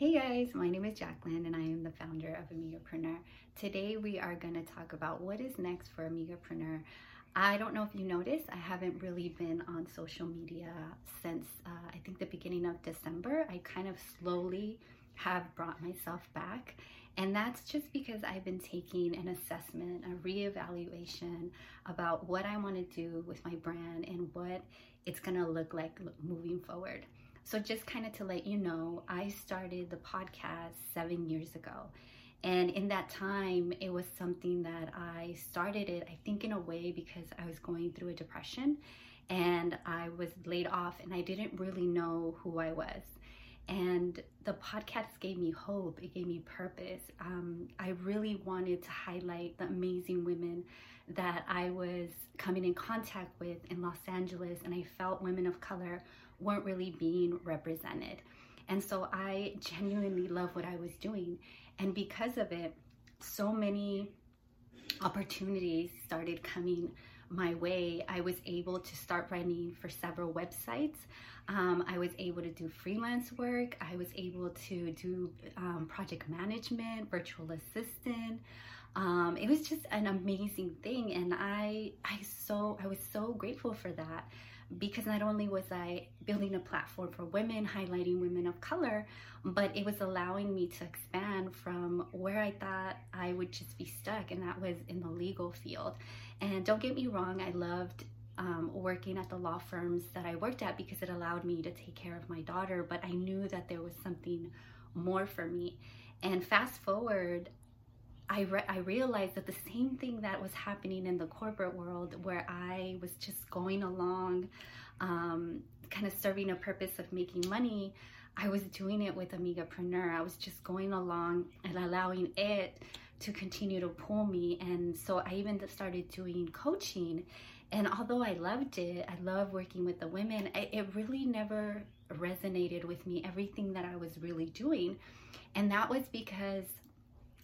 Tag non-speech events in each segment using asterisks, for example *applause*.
Hey guys, my name is Jacqueline and I am the founder of Amigapreneur. Today we are going to talk about what is next for Amigapreneur. I don't know if you noticed, I haven't really been on social media since uh, I think the beginning of December. I kind of slowly have brought myself back. And that's just because I've been taking an assessment, a reevaluation about what I want to do with my brand and what it's going to look like moving forward. So, just kind of to let you know, I started the podcast seven years ago. And in that time, it was something that I started it, I think, in a way because I was going through a depression and I was laid off and I didn't really know who I was. And the podcast gave me hope, it gave me purpose. Um, I really wanted to highlight the amazing women that I was coming in contact with in Los Angeles, and I felt women of color weren't really being represented. And so I genuinely love what I was doing. And because of it, so many opportunities started coming my way. I was able to start writing for several websites. Um, I was able to do freelance work. I was able to do um, project management, virtual assistant. Um, it was just an amazing thing, and I, I so, I was so grateful for that because not only was I building a platform for women, highlighting women of color, but it was allowing me to expand from where I thought I would just be stuck, and that was in the legal field. And don't get me wrong, I loved um, working at the law firms that I worked at because it allowed me to take care of my daughter, but I knew that there was something more for me. And fast forward, I, re- I realized that the same thing that was happening in the corporate world, where I was just going along, um, kind of serving a purpose of making money, I was doing it with Amigapreneur. I was just going along and allowing it to continue to pull me. And so I even started doing coaching. And although I loved it, I love working with the women, it really never resonated with me, everything that I was really doing. And that was because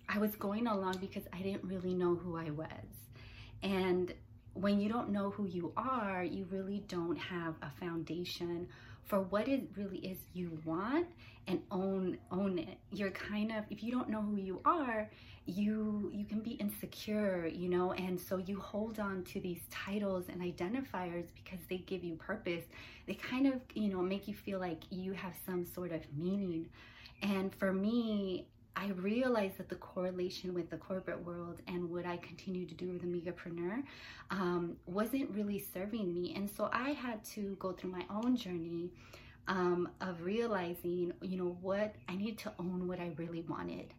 I was going along because I didn't really know who I was. And when you don't know who you are, you really don't have a foundation for what it really is you want and own own it. You're kind of if you don't know who you are, you you can be insecure, you know, and so you hold on to these titles and identifiers because they give you purpose. They kind of, you know, make you feel like you have some sort of meaning. And for me, I realized that the correlation with the corporate world and what I continue to do with Amigapreneur um, wasn't really serving me. And so I had to go through my own journey um, of realizing, you know, what I needed to own what I really wanted.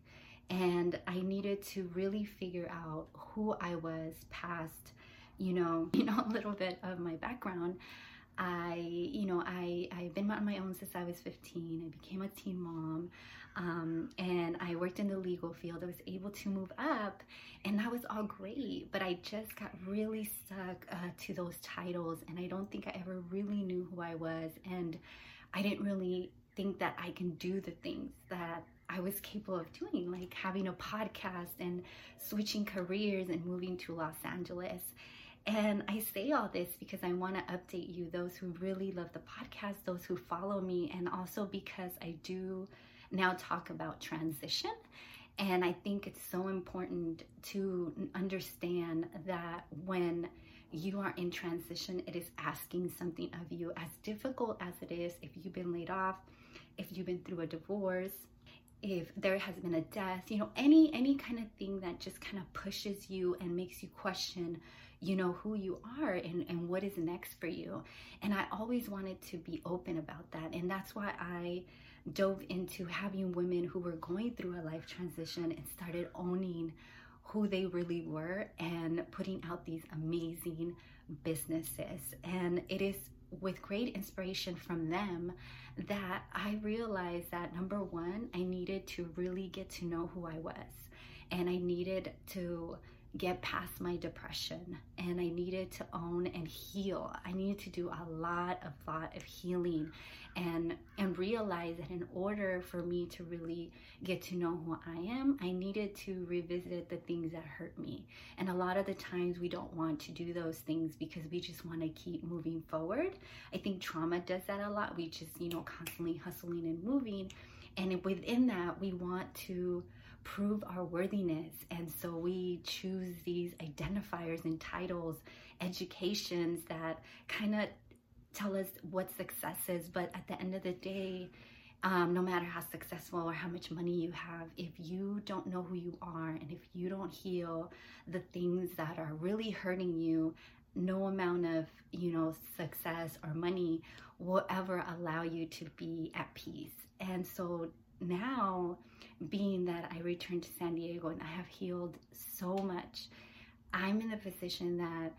And I needed to really figure out who I was past, you know, *laughs* you know, a little bit of my background. I, you know, I, I've been on my own since I was 15. I became a teen mom. Um, and I worked in the legal field. I was able to move up, and that was all great. But I just got really stuck uh, to those titles, and I don't think I ever really knew who I was. And I didn't really think that I can do the things that I was capable of doing, like having a podcast and switching careers and moving to Los Angeles. And I say all this because I want to update you, those who really love the podcast, those who follow me, and also because I do now talk about transition. And I think it's so important to understand that when you are in transition, it is asking something of you, as difficult as it is if you've been laid off, if you've been through a divorce, if there has been a death, you know, any any kind of thing that just kind of pushes you and makes you question you know who you are and, and what is next for you. And i always wanted to be open about that. And that's why i dove into having women who were going through a life transition and started owning who they really were and putting out these amazing businesses. And it is with great inspiration from them that I realized that number one, I needed to really get to know who I was. And I needed to get past my depression and I needed to own and heal. I needed to do a lot of lot of healing and and realize that in order for me to really get to know who I am, I needed to revisit the things that hurt me. And a lot of the times we don't want to do those things because we just want to keep moving forward. I think trauma does that a lot. We just, you know, constantly hustling and moving And within that, we want to prove our worthiness. And so we choose these identifiers and titles, educations that kind of tell us what success is. But at the end of the day, um, no matter how successful or how much money you have, if you don't know who you are and if you don't heal the things that are really hurting you, no amount of, you know, success or money will ever allow you to be at peace. And so now, being that I returned to San Diego and I have healed so much, I'm in the position that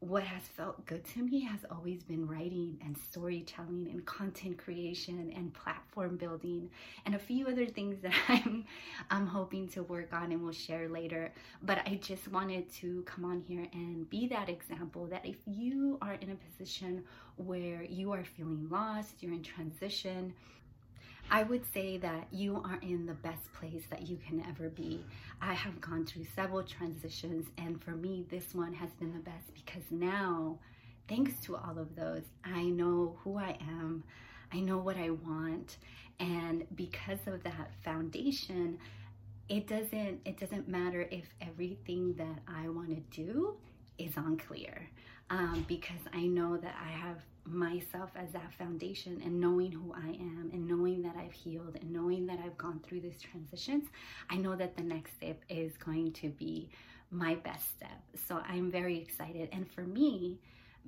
what has felt good to me has always been writing and storytelling and content creation and platform building and a few other things *laughs* that I'm I'm hoping to work on and we'll share later. But I just wanted to come on here and be that example that if you are in a position where you are feeling lost, you're in transition, I would say that you are in the best place that you can ever be. I have gone through several transitions, and for me, this one has been the best because now, thanks to all of those, I know who I am, I know what I want, and because of that foundation, it doesn't it doesn't matter if everything that I want to do is unclear um, because I know that I have myself as that foundation and knowing who I am and knowing that I've healed and knowing that I've gone through these transitions, I know that the next step is going to be my best step. So I'm very excited. And for me,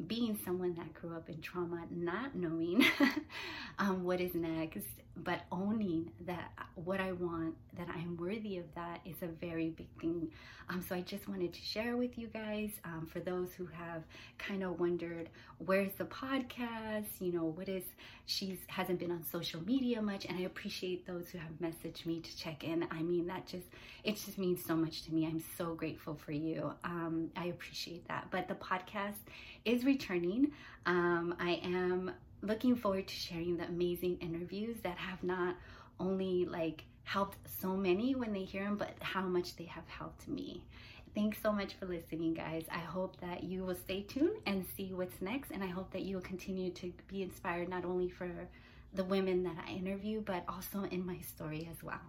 being someone that grew up in trauma, not knowing *laughs* um, what is next, but owning that what I want, that I'm worthy of that is a very big thing. Um, so I just wanted to share with you guys um, for those who have kind of wondered where's the podcast, you know, what is she's hasn't been on social media much, and I appreciate those who have messaged me to check in. I mean, that just it just means so much to me. I'm so grateful for you. Um, I appreciate that. But the podcast is returning. Um, I am looking forward to sharing the amazing interviews that have not only like helped so many when they hear them, but how much they have helped me. Thanks so much for listening, guys. I hope that you will stay tuned and see what's next. And I hope that you will continue to be inspired not only for the women that I interview, but also in my story as well.